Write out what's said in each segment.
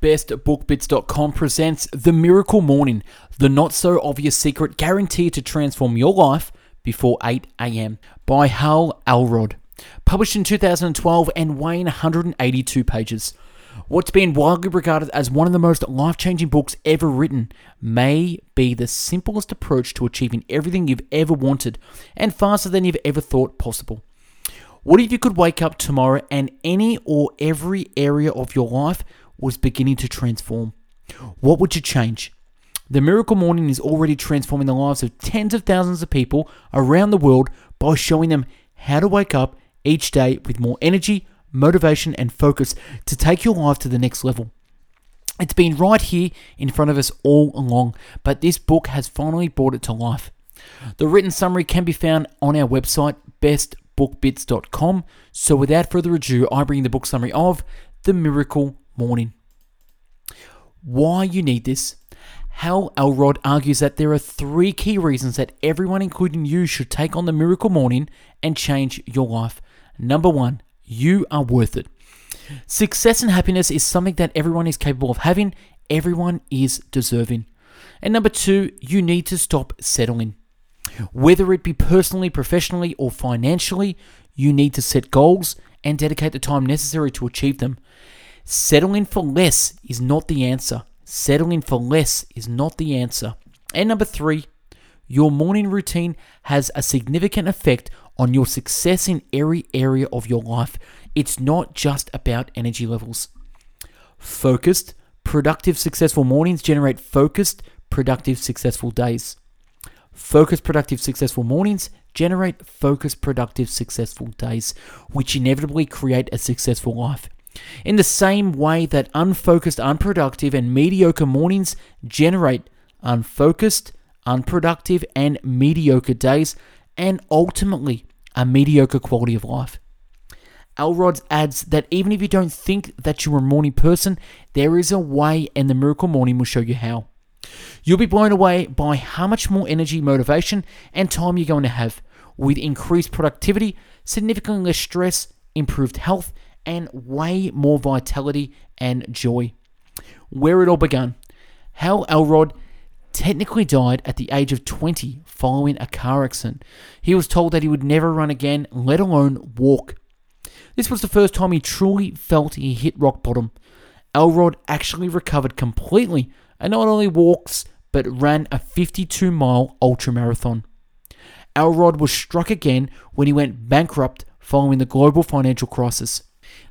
bestbookbits.com presents The Miracle Morning, the not so obvious secret guaranteed to transform your life before 8 a.m. by Hal Elrod. Published in 2012 and weighing 182 pages. What's been widely regarded as one of the most life changing books ever written may be the simplest approach to achieving everything you've ever wanted and faster than you've ever thought possible. What if you could wake up tomorrow and any or every area of your life was beginning to transform? What would you change? The Miracle Morning is already transforming the lives of tens of thousands of people around the world by showing them how to wake up each day with more energy, motivation, and focus to take your life to the next level. It's been right here in front of us all along, but this book has finally brought it to life. The written summary can be found on our website, bestbookbits.com. So, without further ado, I bring the book summary of The Miracle Morning. Why you need this? Hal Elrod argues that there are three key reasons that everyone, including you, should take on the miracle morning and change your life. Number one, you are worth it. Success and happiness is something that everyone is capable of having, everyone is deserving. And number two, you need to stop settling. Whether it be personally, professionally, or financially, you need to set goals and dedicate the time necessary to achieve them. Settling for less is not the answer. Settling for less is not the answer. And number three, your morning routine has a significant effect on your success in every area of your life. It's not just about energy levels. Focused, productive, successful mornings generate focused, productive, successful days. Focused, productive, successful mornings generate focused, productive, successful days, which inevitably create a successful life. In the same way that unfocused, unproductive, and mediocre mornings generate unfocused, unproductive, and mediocre days, and ultimately a mediocre quality of life. Elrod adds that even if you don't think that you're a morning person, there is a way, and the Miracle Morning will show you how. You'll be blown away by how much more energy, motivation, and time you're going to have with increased productivity, significantly less stress, improved health, and way more vitality and joy. Where it all began. Hal Elrod technically died at the age of 20 following a car accident. He was told that he would never run again, let alone walk. This was the first time he truly felt he hit rock bottom. Elrod actually recovered completely and not only walks but ran a 52 mile ultra marathon. Elrod was struck again when he went bankrupt following the global financial crisis.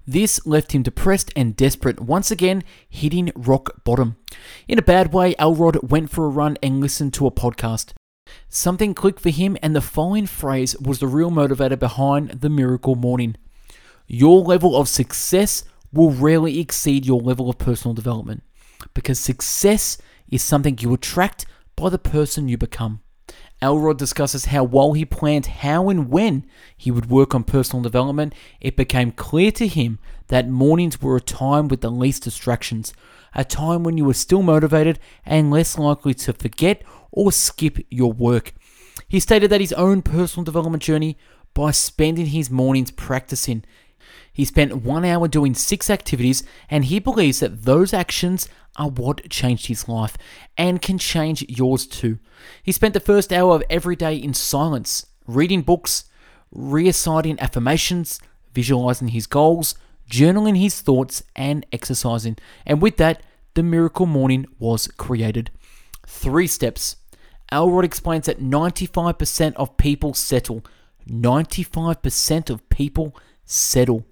This left him depressed and desperate, once again hitting rock bottom. In a bad way, Elrod went for a run and listened to a podcast. Something clicked for him, and the following phrase was the real motivator behind the miracle morning. Your level of success will rarely exceed your level of personal development because success is something you attract by the person you become. Elrod discusses how while he planned how and when he would work on personal development, it became clear to him that mornings were a time with the least distractions, a time when you were still motivated and less likely to forget or skip your work. He stated that his own personal development journey by spending his mornings practicing. He spent one hour doing six activities, and he believes that those actions are what changed his life and can change yours too. He spent the first hour of every day in silence, reading books, reciting affirmations, visualizing his goals, journaling his thoughts, and exercising. And with that, the miracle morning was created. Three steps. Elrod explains that 95% of people settle. 95% of people settle.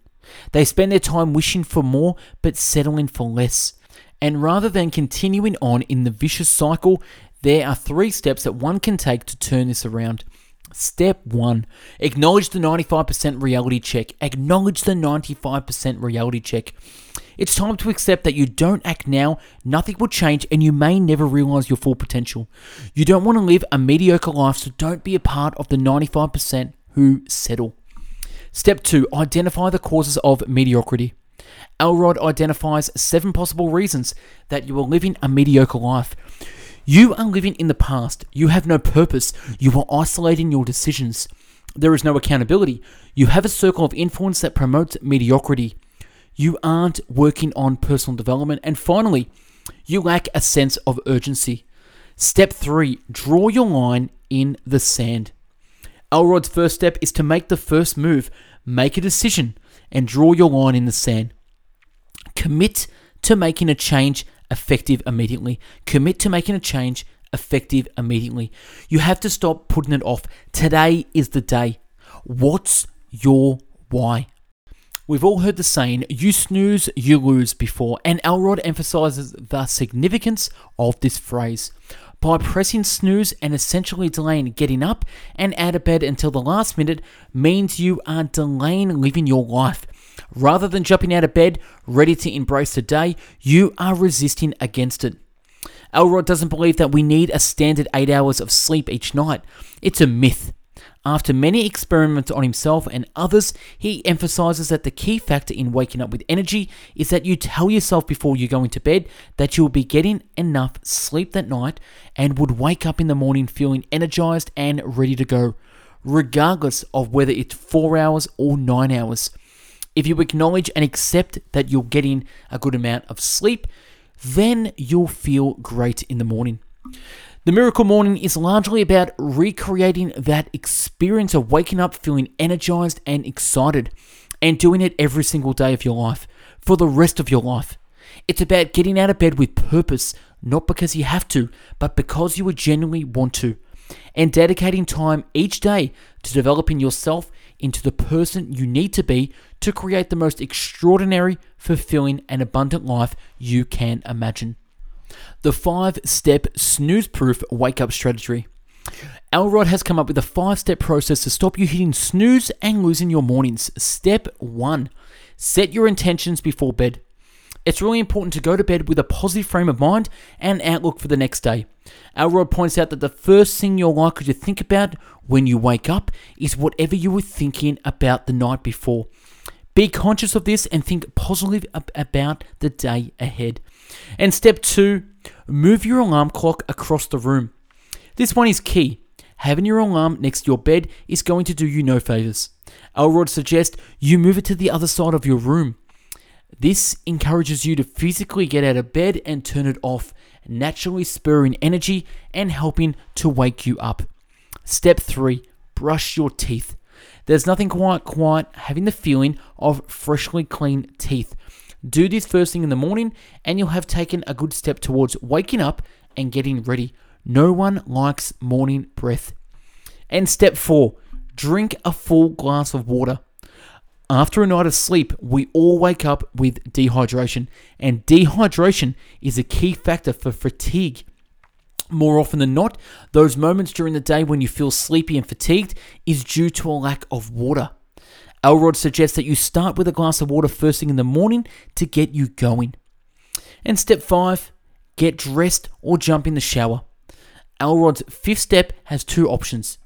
They spend their time wishing for more but settling for less. And rather than continuing on in the vicious cycle, there are three steps that one can take to turn this around. Step one acknowledge the 95% reality check. Acknowledge the 95% reality check. It's time to accept that you don't act now, nothing will change, and you may never realize your full potential. You don't want to live a mediocre life, so don't be a part of the 95% who settle. Step two identify the causes of mediocrity. Elrod identifies seven possible reasons that you are living a mediocre life. You are living in the past. You have no purpose. You are isolating your decisions. There is no accountability. You have a circle of influence that promotes mediocrity. you aren't working on personal development. And finally, you lack a sense of urgency. Step three, draw your line in the sand. Elrod's first step is to make the first move, make a decision, and draw your line in the sand. Commit to making a change effective immediately. Commit to making a change effective immediately. You have to stop putting it off. Today is the day. What's your why? We've all heard the saying, you snooze, you lose before, and Elrod emphasizes the significance of this phrase. By pressing snooze and essentially delaying getting up and out of bed until the last minute means you are delaying living your life. Rather than jumping out of bed, ready to embrace the day, you are resisting against it. Elrod doesn't believe that we need a standard 8 hours of sleep each night. It's a myth. After many experiments on himself and others, he emphasizes that the key factor in waking up with energy is that you tell yourself before you go into bed that you will be getting enough sleep that night and would wake up in the morning feeling energized and ready to go, regardless of whether it's 4 hours or 9 hours. If you acknowledge and accept that you're getting a good amount of sleep, then you'll feel great in the morning. The Miracle Morning is largely about recreating that experience of waking up feeling energized and excited and doing it every single day of your life for the rest of your life. It's about getting out of bed with purpose, not because you have to, but because you genuinely want to, and dedicating time each day to developing yourself into the person you need to be to create the most extraordinary, fulfilling, and abundant life you can imagine the five step snooze proof wake up strategy. Elrod has come up with a five step process to stop you hitting snooze and losing your mornings. Step one set your intentions before bed. It's really important to go to bed with a positive frame of mind and outlook for the next day. Elrod points out that the first thing you're likely to think about when you wake up is whatever you were thinking about the night before. Be conscious of this and think positively about the day ahead. And step two, move your alarm clock across the room. This one is key. Having your alarm next to your bed is going to do you no favors. Elrod suggests you move it to the other side of your room. This encourages you to physically get out of bed and turn it off, naturally spurring energy and helping to wake you up. Step 3 Brush your teeth. There's nothing quite quite having the feeling of freshly clean teeth. Do this first thing in the morning, and you'll have taken a good step towards waking up and getting ready. No one likes morning breath. And step four drink a full glass of water. After a night of sleep, we all wake up with dehydration, and dehydration is a key factor for fatigue. More often than not, those moments during the day when you feel sleepy and fatigued is due to a lack of water. Elrod suggests that you start with a glass of water first thing in the morning to get you going. And step five, get dressed or jump in the shower. Elrod's fifth step has two options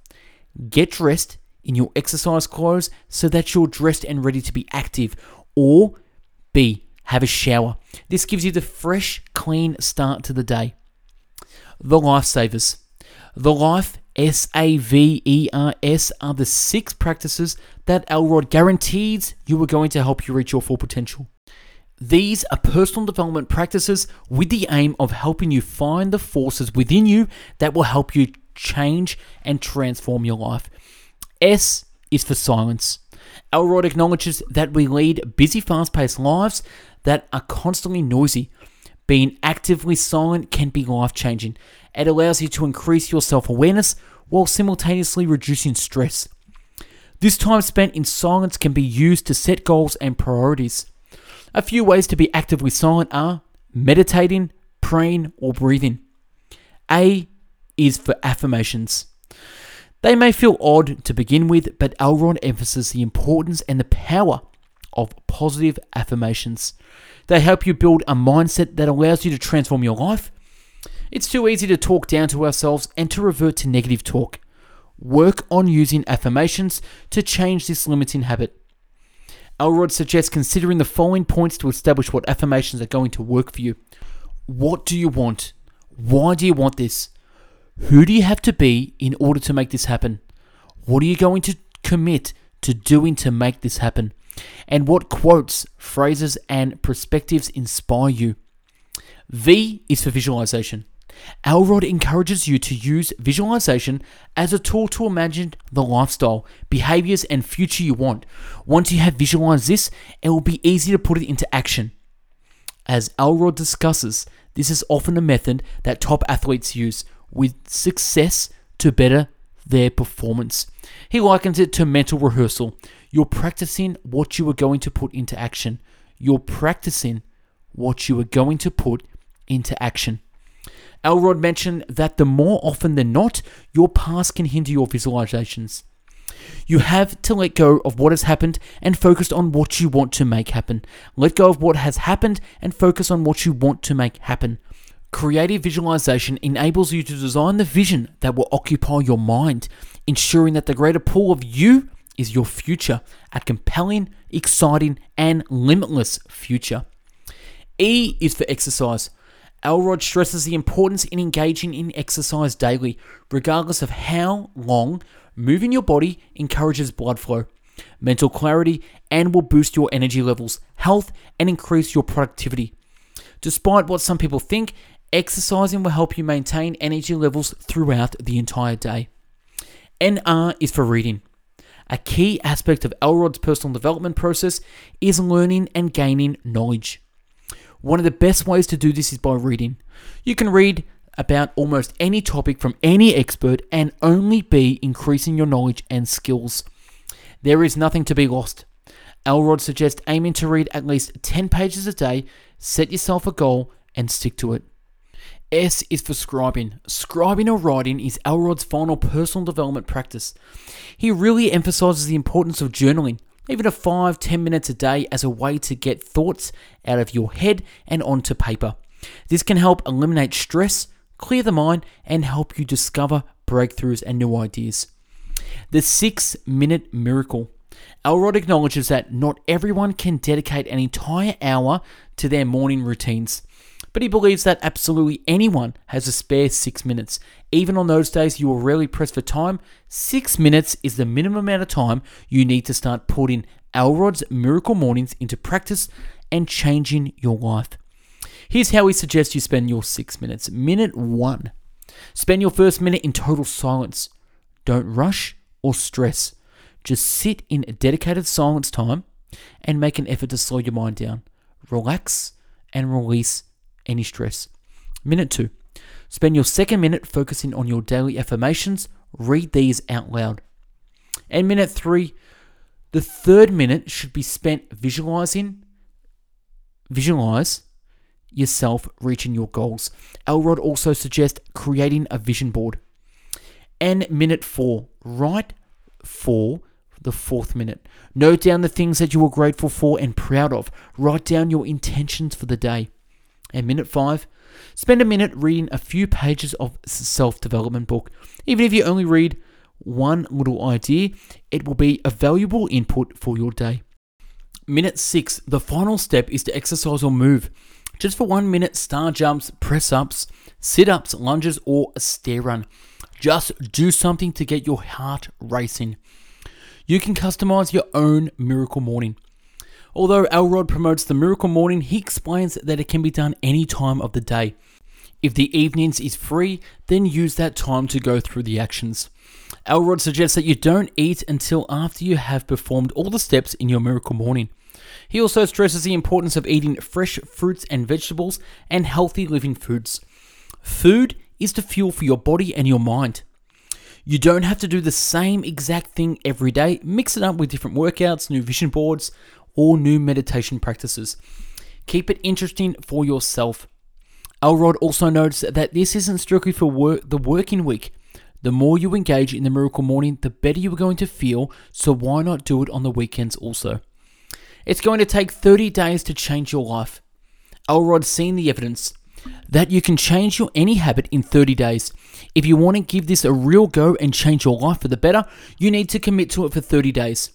get dressed in your exercise clothes so that you're dressed and ready to be active, or B, have a shower. This gives you the fresh, clean start to the day. The Lifesavers. The Life S A V E R S are the six practices that Elrod guarantees you are going to help you reach your full potential. These are personal development practices with the aim of helping you find the forces within you that will help you change and transform your life. S is for silence. Elrod acknowledges that we lead busy, fast paced lives that are constantly noisy. Being actively silent can be life changing. It allows you to increase your self awareness while simultaneously reducing stress. This time spent in silence can be used to set goals and priorities. A few ways to be actively silent are meditating, praying, or breathing. A is for affirmations. They may feel odd to begin with, but Elrod emphasizes the importance and the power of positive affirmations. They help you build a mindset that allows you to transform your life. It's too easy to talk down to ourselves and to revert to negative talk. Work on using affirmations to change this limiting habit. Elrod suggests considering the following points to establish what affirmations are going to work for you. What do you want? Why do you want this? Who do you have to be in order to make this happen? What are you going to commit to doing to make this happen? And what quotes, phrases, and perspectives inspire you? V is for visualization. Elrod encourages you to use visualization as a tool to imagine the lifestyle, behaviors, and future you want. Once you have visualized this, it will be easy to put it into action. As Elrod discusses, this is often a method that top athletes use with success to better their performance. He likens it to mental rehearsal. You're practicing what you are going to put into action. You're practicing what you are going to put into action. Elrod mentioned that the more often than not, your past can hinder your visualizations. You have to let go of what has happened and focus on what you want to make happen. Let go of what has happened and focus on what you want to make happen. Creative visualization enables you to design the vision that will occupy your mind, ensuring that the greater pool of you is your future, a compelling, exciting, and limitless future. E is for exercise. Elrod stresses the importance in engaging in exercise daily, regardless of how long. Moving your body encourages blood flow, mental clarity, and will boost your energy levels, health, and increase your productivity. Despite what some people think, exercising will help you maintain energy levels throughout the entire day. NR is for reading. A key aspect of Elrod's personal development process is learning and gaining knowledge. One of the best ways to do this is by reading. You can read about almost any topic from any expert and only be increasing your knowledge and skills. There is nothing to be lost. Elrod suggests aiming to read at least 10 pages a day, set yourself a goal, and stick to it. S is for scribing. Scribing or writing is Elrod's final personal development practice. He really emphasizes the importance of journaling, even a 5 10 minutes a day, as a way to get thoughts out of your head and onto paper. This can help eliminate stress, clear the mind, and help you discover breakthroughs and new ideas. The six minute miracle. Elrod acknowledges that not everyone can dedicate an entire hour to their morning routines, but he believes that absolutely anyone has a spare six minutes. Even on those days you are rarely pressed for time, six minutes is the minimum amount of time you need to start putting Elrod's miracle mornings into practice and changing your life. Here's how he suggests you spend your six minutes. Minute one spend your first minute in total silence. Don't rush or stress. Just sit in a dedicated silence time and make an effort to slow your mind down. Relax and release any stress. Minute two spend your second minute focusing on your daily affirmations. Read these out loud. And minute three, the third minute should be spent visualizing. Visualize yourself reaching your goals. Elrod also suggests creating a vision board. And minute four, write for the fourth minute. Note down the things that you are grateful for and proud of. Write down your intentions for the day. And minute five, spend a minute reading a few pages of self development book. Even if you only read one little idea, it will be a valuable input for your day. Minute six, the final step is to exercise or move just for one minute star jumps, press ups, sit ups, lunges, or a stair run. Just do something to get your heart racing. You can customize your own miracle morning. Although Elrod promotes the miracle morning, he explains that it can be done any time of the day. If the evenings is free, then use that time to go through the actions. Elrod suggests that you don't eat until after you have performed all the steps in your miracle morning. He also stresses the importance of eating fresh fruits and vegetables and healthy living foods. Food is the fuel for your body and your mind. You don't have to do the same exact thing every day. Mix it up with different workouts, new vision boards, or new meditation practices. Keep it interesting for yourself. Elrod also notes that this isn't strictly for work, the working week. The more you engage in the miracle morning, the better you are going to feel, so why not do it on the weekends also? It's going to take 30 days to change your life. Elrod's seen the evidence that you can change your any habit in 30 days. If you want to give this a real go and change your life for the better, you need to commit to it for 30 days.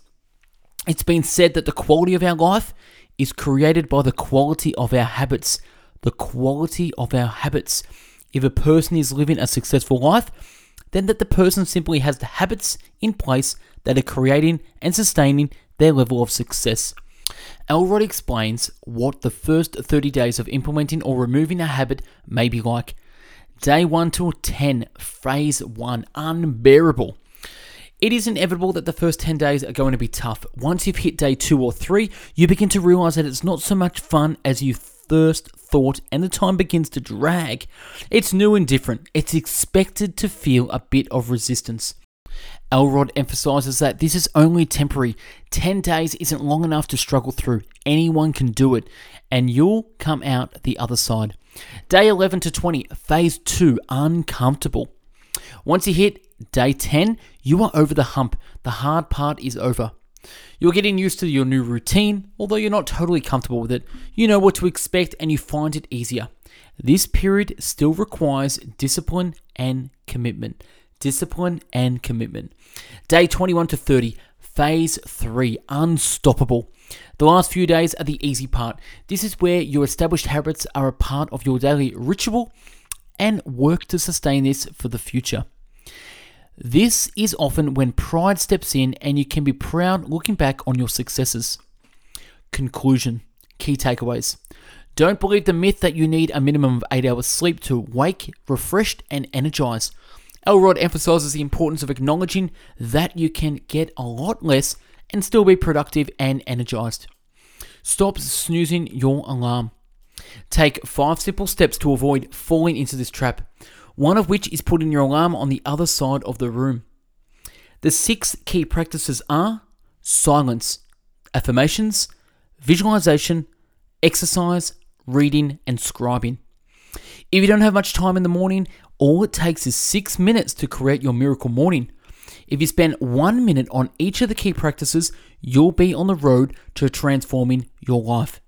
It's been said that the quality of our life is created by the quality of our habits. The quality of our habits. If a person is living a successful life, then that the person simply has the habits in place that are creating and sustaining their level of success. Elrod explains what the first 30 days of implementing or removing a habit may be like. Day 1 till 10, phase 1, unbearable. It is inevitable that the first 10 days are going to be tough. Once you've hit day 2 or 3, you begin to realize that it's not so much fun as you first thought, and the time begins to drag. It's new and different. It's expected to feel a bit of resistance. Elrod emphasizes that this is only temporary. 10 days isn't long enough to struggle through. Anyone can do it, and you'll come out the other side. Day 11 to 20, phase 2, uncomfortable. Once you hit day 10, you are over the hump. The hard part is over. You're getting used to your new routine, although you're not totally comfortable with it. You know what to expect and you find it easier. This period still requires discipline and commitment discipline, and commitment. Day 21 to 30, phase 3, unstoppable. The last few days are the easy part. This is where your established habits are a part of your daily ritual and work to sustain this for the future. This is often when pride steps in and you can be proud looking back on your successes. Conclusion Key takeaways. Don't believe the myth that you need a minimum of 8 hours sleep to wake refreshed and energized. Elrod emphasizes the importance of acknowledging that you can get a lot less and still be productive and energized. Stop snoozing your alarm. Take five simple steps to avoid falling into this trap, one of which is putting your alarm on the other side of the room. The six key practices are silence, affirmations, visualization, exercise, reading, and scribing. If you don't have much time in the morning, all it takes is six minutes to create your miracle morning. If you spend one minute on each of the key practices, you'll be on the road to transforming your life.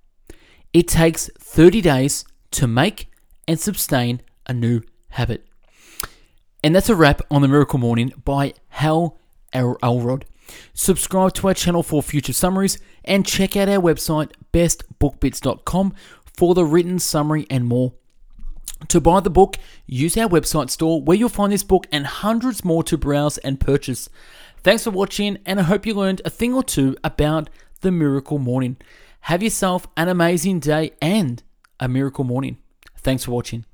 It takes 30 days to make and sustain a new habit. And that's a wrap on the Miracle Morning by Hal Elrod. Subscribe to our channel for future summaries and check out our website bestbookbits.com for the written summary and more. To buy the book, use our website store where you'll find this book and hundreds more to browse and purchase. Thanks for watching, and I hope you learned a thing or two about the miracle morning. Have yourself an amazing day and a miracle morning. Thanks for watching.